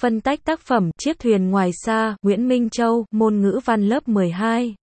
Phân tách tác phẩm Chiếc thuyền ngoài xa, Nguyễn Minh Châu, môn ngữ văn lớp 12.